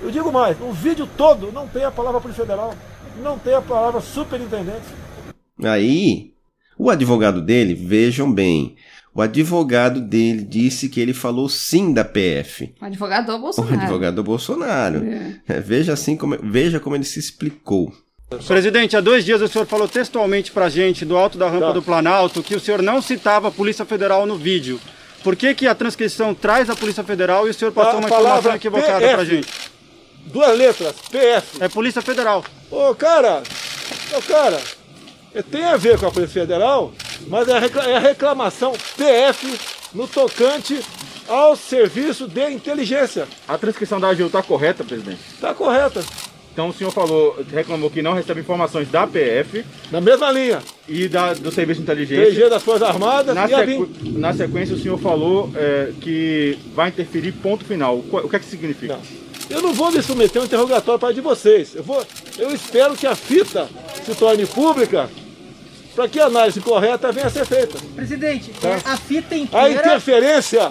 Eu digo mais, o vídeo todo não tem a palavra Polícia Federal, não tem a palavra superintendente. Aí, o advogado dele, vejam bem, o advogado dele disse que ele falou sim da PF. O advogado do O Bolsonaro. advogado do Bolsonaro. É, Veja assim como, veja como ele se explicou. Presidente, há dois dias o senhor falou textualmente pra gente, do alto da rampa Tá. do Planalto, que o senhor não citava a Polícia Federal no vídeo. Por que, que a transcrição traz a Polícia Federal e o senhor passou A uma informação equivocada PF. pra gente? Duas letras, PF. É Polícia Federal. Ô, cara, ô, cara, é, tem a ver com a Polícia Federal, mas é a, é reclamação PF no tocante ao serviço de inteligência. A transcrição da AGU está correta, presidente? Tá correta. Então o senhor falou, reclamou que não recebe informações da PF Na mesma linha. e da, do Serviço de Inteligência. TG das Forças Armadas Na, sequ- na sequência, o senhor falou é, que vai interferir ponto final. O que- é que significa? Eu não vou me submeter a um interrogatório para de vocês. Eu, vou, eu espero que a fita se torne pública para que a análise correta venha a ser feita. Presidente, Tá. é, a fita A inteira. interferência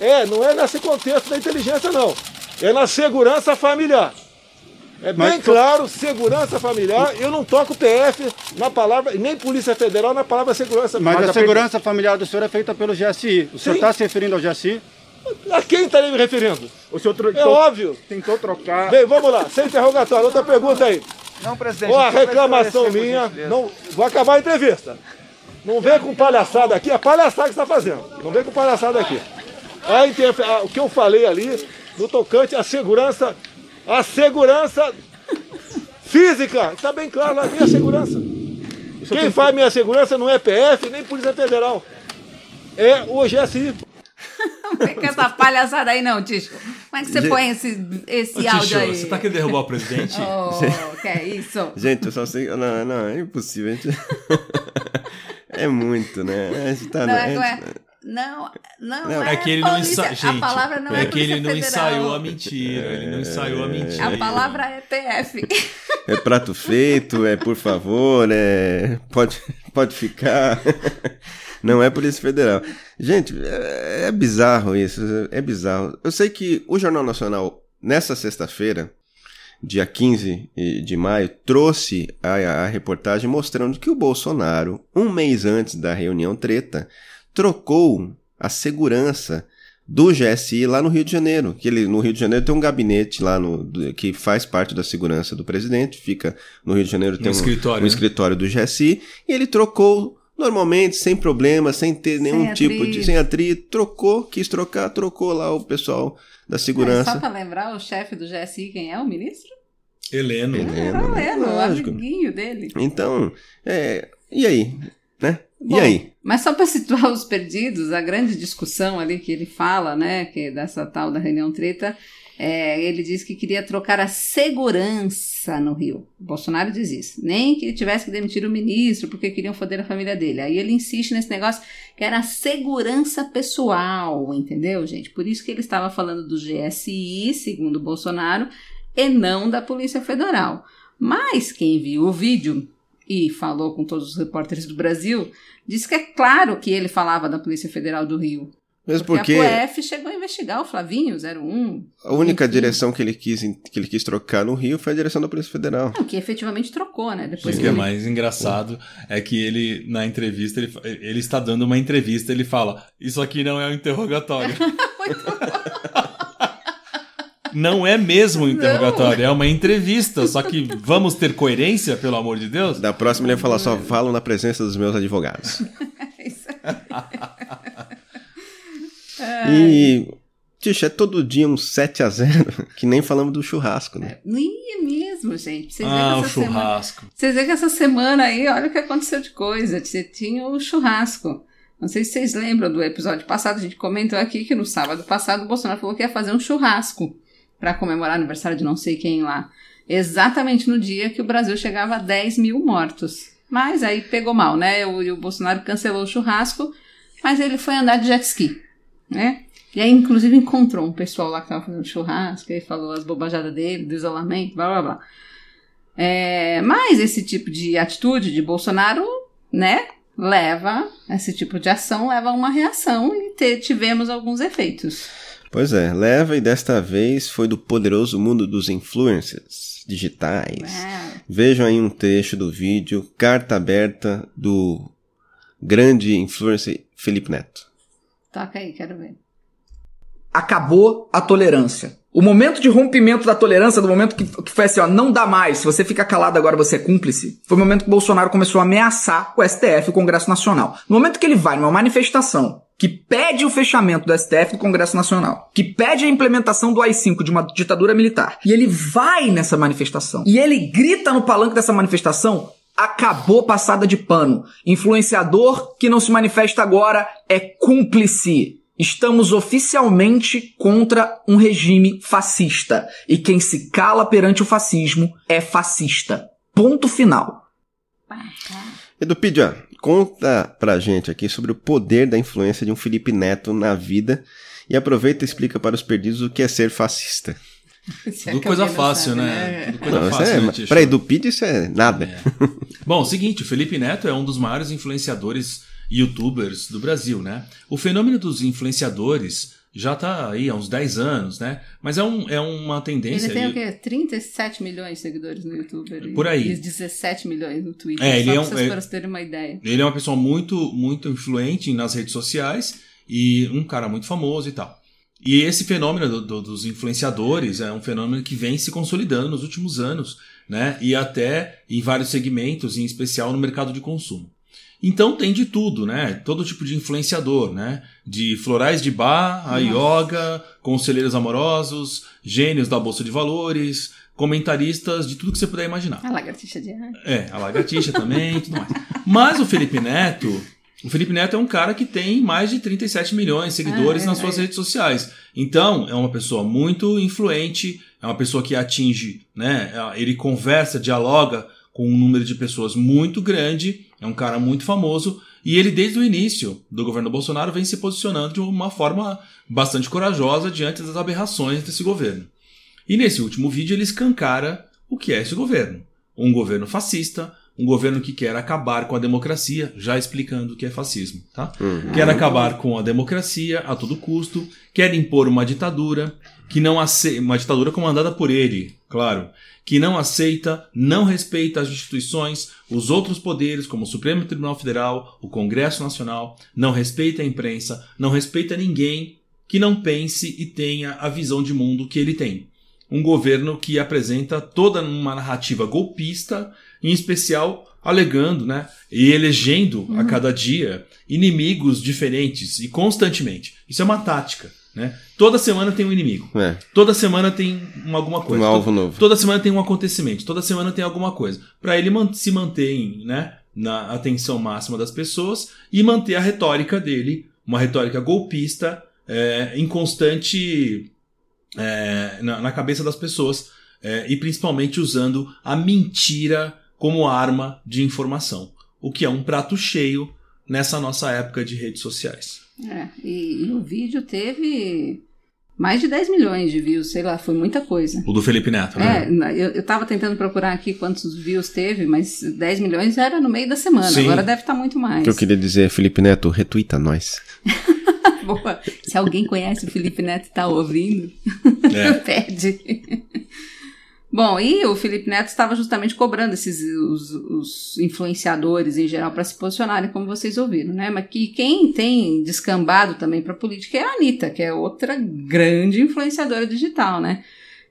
é, não é nesse contexto da inteligência, não. É na segurança familiar. É bem Mas- claro, segurança familiar, eu não toco PF na palavra, nem Polícia Federal na palavra segurança Mas, familiar. a segurança familiar do senhor é feita pelo GSI. O senhor Sim. está se referindo ao GSI? A quem estaria me referindo? O senhor tro- É óbvio. tentou trocar. Bem, vamos lá, sem interrogatório. Outra pergunta aí. Não, presidente. Ó, a reclamação minha, não, vou acabar a entrevista. Não vem com palhaçada aqui, a palhaçada que você está fazendo. Não vem com palhaçada aqui. A interfe- a- o que eu falei ali, no tocante à segurança, a segurança física, está bem claro lá, minha segurança. Quem faz minha segurança não é PF, nem Polícia Federal. É o GSI. Não com essa palhaçada aí não, Tisco. Como é que você Gente- põe esse, esse Ô, áudio aí? você tá querendo derrubar o presidente? Oh, que é isso? Gente, eu só sei. Não, não, é impossível. gente- é muito, né? A gente tá. Não, é, não, é, não, não, Não, é, É que ele não ensaiou. Gente, A palavra não é, é que ele não Federal. ensaiou a mentira. Ele não ensaiou a mentira. A palavra é PF. É prato feito, é por favor, é. Pode, pode ficar. Não é Polícia Federal. Gente, é, é bizarro isso. É bizarro. Eu sei que o Jornal Nacional, nessa sexta-feira, dia 15 de maio, trouxe a, a reportagem mostrando que o Bolsonaro, um mês antes da reunião treta, trocou a segurança do GSI lá no Rio de Janeiro. Que ele, no Rio de Janeiro tem um gabinete lá no, do- que faz parte da segurança do presidente, fica no Rio de Janeiro tem um, escritório, um né? escritório do GSI, e ele trocou normalmente, sem problema, sem ter nenhum tipo de. sem atrito, trocou, quis trocar, trocou lá o pessoal da É, segurança. só para lembrar, o chefe do GSI, quem é o ministro? Heleno. Heleno, Ah, né? Heleno, o Lógico. amiguinho dele. Então, é, e aí? Né? Bom, e aí? Mas só para situar os perdidos, a grande discussão ali que ele fala, né, que dessa tal da reunião treta, é, ele diz que queria trocar a segurança no Rio. O Bolsonaro diz isso. Nem que ele tivesse que demitir o ministro porque queriam foder a família dele. Aí ele insiste nesse negócio que era a segurança pessoal, entendeu, gente? Por isso que ele estava falando do GSI, segundo o Bolsonaro, e não da Polícia Federal. Mas quem viu o vídeo e falou com todos os repórteres do Brasil, disse que é claro que ele falava da Polícia Federal do Rio. Mesmo porque a PF chegou a investigar o Flavinho 01, a única enfim. direção que ele, quis, que ele quis trocar no Rio foi a direção da Polícia Federal. Não, que efetivamente trocou, né? Depois O que é ele- mais engraçado é que ele, na entrevista, ele, ele está dando uma entrevista, ele fala: Isso aqui não é um interrogatório. Não é mesmo um interrogatório, é uma entrevista. Só que vamos ter coerência, pelo amor de Deus? Da próxima ele ia falar só, falo na presença dos meus advogados. E, Tixa, é todo dia um 7 a 0 que nem falamos do churrasco, né? Ih, é mesmo, gente. Vocês Ah, o semana- churrasco. Vocês veem que essa semana aí, olha o que aconteceu de coisa. Você tinha o churrasco. Não sei se vocês lembram do episódio passado, a gente comentou aqui que no sábado passado o Bolsonaro falou que ia fazer um churrasco para comemorar o aniversário de não sei quem lá. Exatamente no dia que o Brasil chegava a 10 mil mortos. Mas aí pegou mal, né? O, o Bolsonaro cancelou o churrasco, mas ele foi andar de jet ski, né? E aí, inclusive, encontrou um pessoal lá que tava fazendo churrasco, e falou as bobajadas dele, do isolamento, blá blá blá. É, mas esse tipo de atitude de Bolsonaro, né, leva, esse tipo de ação leva a uma reação e te- tivemos alguns efeitos. Pois é, leva e desta vez foi do poderoso mundo dos influencers digitais. Vejam aí um trecho do vídeo Carta Aberta do grande influencer Felipe Neto. Toca aí, quero ver. acabou a tolerância. O momento de rompimento da tolerância, do momento que, que foi assim, ó, não dá mais, se você fica calado agora você é cúmplice, foi o momento que Bolsonaro começou a ameaçar o STF, o Congresso Nacional. No momento que ele vai numa manifestação que pede o fechamento do STF e do Congresso Nacional, que pede a implementação do AI-5 de uma ditadura militar, e ele vai nessa manifestação, e ele grita no palanque dessa manifestação, acabou passada de pano. Influenciador que não se manifesta agora é cúmplice. Estamos oficialmente contra um regime fascista. E quem se cala perante o fascismo é fascista. Ponto final. Edupidia, conta pra gente aqui sobre o poder da influência de um Felipe Neto na vida e aproveita e explica para os perdidos o que é ser fascista. Tudo coisa fácil, né? Tudo coisa Não, isso fácil, é, né, pra Edupidia isso é nada. Bom, o seguinte, o Felipe Neto é um dos maiores influenciadores youtubers do Brasil, né? O fenômeno dos influenciadores já tá aí há uns 10 anos, né? Mas é, um, é uma tendência. Ele tem o ali- quê? 37 milhões de seguidores no YouTube. Por aí. E 17 milhões no Twitter. É, ele é um- vocês, é- para vocês terem uma ideia. Ele é uma pessoa muito, muito influente nas redes sociais e um cara muito famoso e tal. E esse fenômeno do- do- dos influenciadores é um fenômeno que vem se consolidando nos últimos anos, né? E até em vários segmentos, em especial no mercado de consumo. Então tem de tudo, né? Todo tipo de influenciador, né? De florais de bar, a yoga, conselheiros amorosos, gênios da bolsa de valores, comentaristas de tudo que você puder imaginar. A lagartixa de. É, a lagartixa também tudo mais. Mas o Felipe Neto, O Felipe Neto é um cara que tem mais de 37 milhões de seguidores Ah, é, nas suas é. redes sociais. Então, é uma pessoa muito influente, é uma pessoa que atinge, né? Ele conversa, dialoga com um número de pessoas muito grande, é um cara muito famoso, e ele, desde o início do governo Bolsonaro, vem se posicionando de uma forma bastante corajosa diante das aberrações desse governo. E nesse último vídeo ele escancara o que é esse governo. Um governo fascista, um governo que quer acabar com a democracia, já explicando o que é fascismo, tá? Quer acabar com a democracia a todo custo, quer impor uma ditadura que não aceita, uma ditadura comandada por ele, claro, que não aceita, não respeita as instituições, os outros poderes, como o Supremo Tribunal Federal, o Congresso Nacional, não respeita a imprensa, não respeita ninguém que não pense e tenha a visão de mundo que ele tem. Um governo que apresenta toda uma narrativa golpista, em especial alegando, né, e elegendo a cada dia inimigos diferentes e constantemente. Isso é uma tática, né? Toda semana tem um inimigo. É. Toda semana tem uma, alguma coisa. Um alvo novo. Toda semana tem um acontecimento. Toda semana tem alguma coisa. Para ele man- se manter né, na atenção máxima das pessoas e manter a retórica dele, uma retórica golpista, é, em constante é, na, na cabeça das pessoas é, e principalmente usando a mentira como arma de informação, o que é um prato cheio nessa nossa época de redes sociais. É, e, e o vídeo teve mais de 10 milhões de views, sei lá, foi muita coisa. O do Felipe Neto, né? É, eu, eu tava tentando procurar aqui quantos views teve, mas 10 milhões era no meio da semana, Sim. agora deve estar muito O mais. que eu queria dizer, Felipe Neto, retuita nós. Boa. Se alguém conhece o Felipe Neto e tá ouvindo, É. pede. Bom, e o Felipe Neto estava justamente cobrando esses os, os influenciadores em geral para se posicionarem, como vocês ouviram, né? Mas que quem tem descambado também para política é a Anitta, que é outra grande influenciadora digital, né?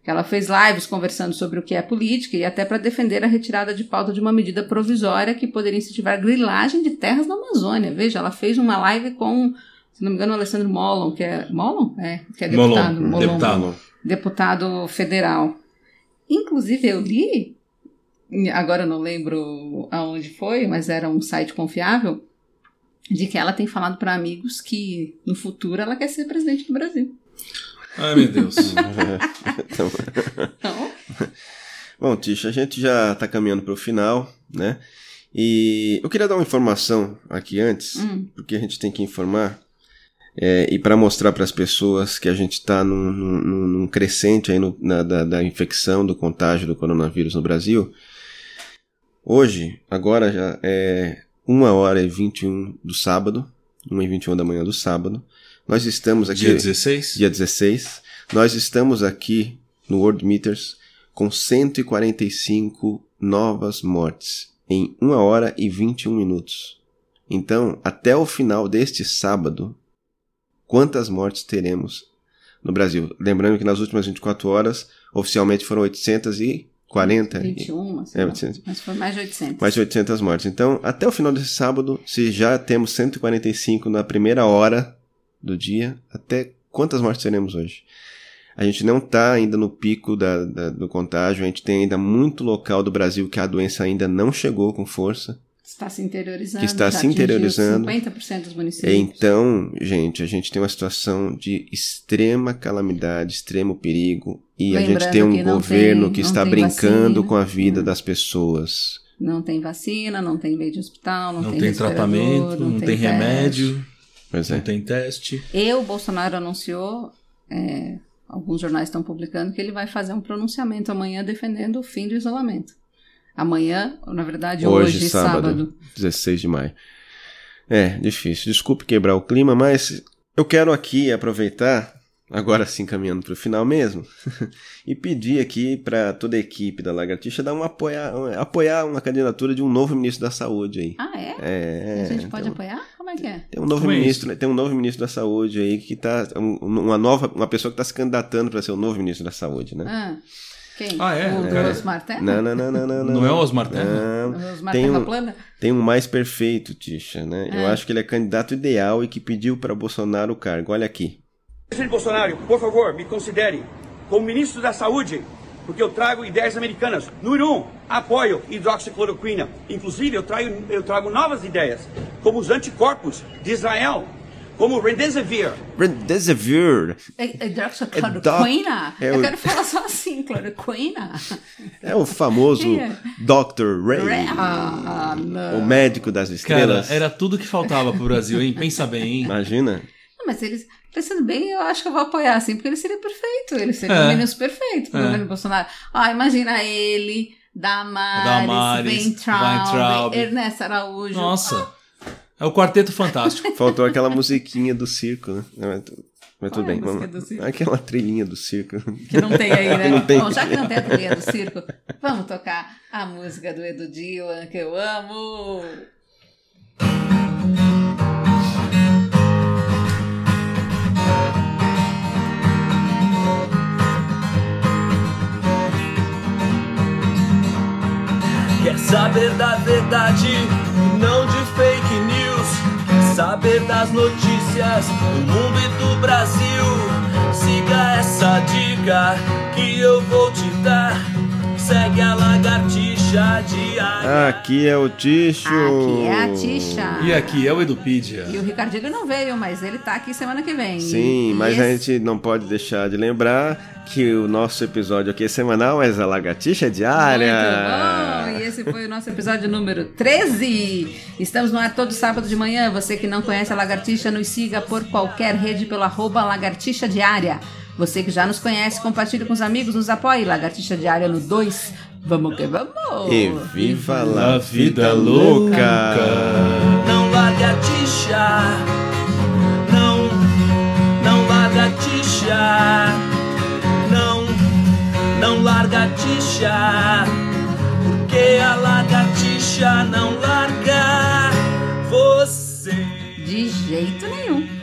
Que ela fez lives conversando sobre o que é política e até para defender a retirada de pauta de uma medida provisória que poderia incentivar grilagem de terras na Amazônia. Veja, ela fez uma live com, se não me engano, o Alessandro Molon, que é Molon, é, que é Molon, deputado, Molon, deputado. deputado federal. Inclusive, eu li, agora eu não lembro aonde foi, mas era um site confiável, de que ela tem falado para amigos que no futuro ela quer ser presidente do Brasil. Ai, meu Deus. Então, Bom, Tisha, a gente já está caminhando para o final, né? E eu queria dar uma informação aqui antes, Hum. porque a gente tem que informar é, e para mostrar para as pessoas que a gente está num, num- num crescente aí no- na- da, da infecção, do contágio do coronavírus no Brasil. Hoje, agora já é 1 hora e 21 do sábado, 1 e 21 da manhã do sábado. Nós estamos aqui. Dia 16? Dia 16. Nós estamos aqui no World Meters com 145 novas mortes em 1 hora e 21 minutos. Então, até o final deste sábado, quantas mortes teremos no Brasil? Lembrando que nas últimas 24 horas, oficialmente foram 840. e- 21, sei É, lá. 800. mas foi mais de 800. mais de 800 mortes. Então, até o final desse sábado, se já temos 145 na primeira hora do dia, até quantas mortes teremos hoje? A gente não está ainda no pico da, da- do contágio, a gente tem ainda muito local do Brasil que a doença ainda não chegou com força. Está se interiorizando. Que está já se interiorizando. 50% dos municípios. Então, gente, a gente tem uma situação de extrema calamidade, extremo perigo, e a gente Lembrando tem um que não governo tem- que não está tem brincando vacina. com a vida das pessoas. Não tem vacina, não tem leite de hospital, não, Não tem, tem tratamento, não tem teste. remédio, Pois é. não tem teste. E o Bolsonaro anunciou, é, alguns jornais estão publicando, que ele vai fazer um pronunciamento amanhã defendendo o fim do isolamento. Amanhã, na verdade, hoje, sábado. 16 de maio. É, difícil. Desculpe quebrar o clima, mas eu quero aqui aproveitar, agora sim caminhando para o final mesmo, e pedir aqui para toda a equipe da Lagartixa dar um apoiar, um- apoiar uma candidatura de um novo ministro da Saúde aí. Ah, é? É, a gente pode então- apoiar? Como é que é? Tem um novo Como é ministro, né? tem um novo ministro da Saúde aí que tá um- uma nova, uma pessoa que está se candidatando para ser o novo ministro da Saúde, né? Ah, quem? Ah, é? O do Cara, Osmar Terra? Não, não, não, não, não. Não é o Osmar Terra? Não. O Osmar Tem Terra um, plana? tem um mais perfeito, Tisha, né? Eu Ah. acho que ele é candidato ideal e que pediu para Bolsonaro o cargo. Olha aqui. Presidente Bolsonaro, por favor, me considere como ministro da Saúde porque eu trago ideias americanas. Número um, apoio hidroxicloroquina. Inclusive, eu trago, eu trago novas ideias, como os anticorpos de Israel, como o Remdesivir. Remdesivir. É, é hidroxicloroquina? É eu o- quero falar só assim, cloroquina. É o famoso É. Dr. Ray, Ah, não. o médico das Cara, estrelas. era tudo que faltava pro Brasil, hein? Pensa bem, hein? Imagina. Não, mas eles, pensando bem, eu acho que eu vou apoiar, assim, porque ele seria perfeito. Ele seria É. o menos perfeito pro É. governo Bolsonaro. Ah, imagina ele, Damares, Damares, Weintraub, Weintraub. Ernesto Araújo. Nossa. É o Quarteto Fantástico. Faltou aquela musiquinha do circo, né? Mas, tu- mas tudo Qual é bem, vamos. Aquela trilhinha do circo. Que não tem aí, né? Não tem. Bom, já que não tem a trilha do circo, vamos tocar a música do Edu Dylan, que eu amo. Quer saber da verdade saber das notícias do mundo e do Brasil? Siga essa dica que eu vou te dar. Segue a lagartixa diária. Aqui é o Ticho. Aqui é a Tisha. E aqui é o Edupedia. E o Ricardinho não veio, mas ele tá aqui semana que vem. Sim, E mas a esse- gente não pode deixar de lembrar que o nosso episódio aqui é semanal, mas a lagartixa é diária. Muito bom! E esse foi o nosso episódio número 13. Estamos no ar todo sábado de manhã. Você que não conhece a Lagartixa, nos siga por qualquer rede pelo arroba Lagartixa Diária. Você que já nos conhece, compartilhe com os amigos, nos apoie. Lagartixa Diária no 2. Vamos que vamos! E viva la vida louca! Não larga a tixa. Não, não larga a tixa. Não, não larga a tixa. Porque a lagartixa não larga você. De jeito nenhum.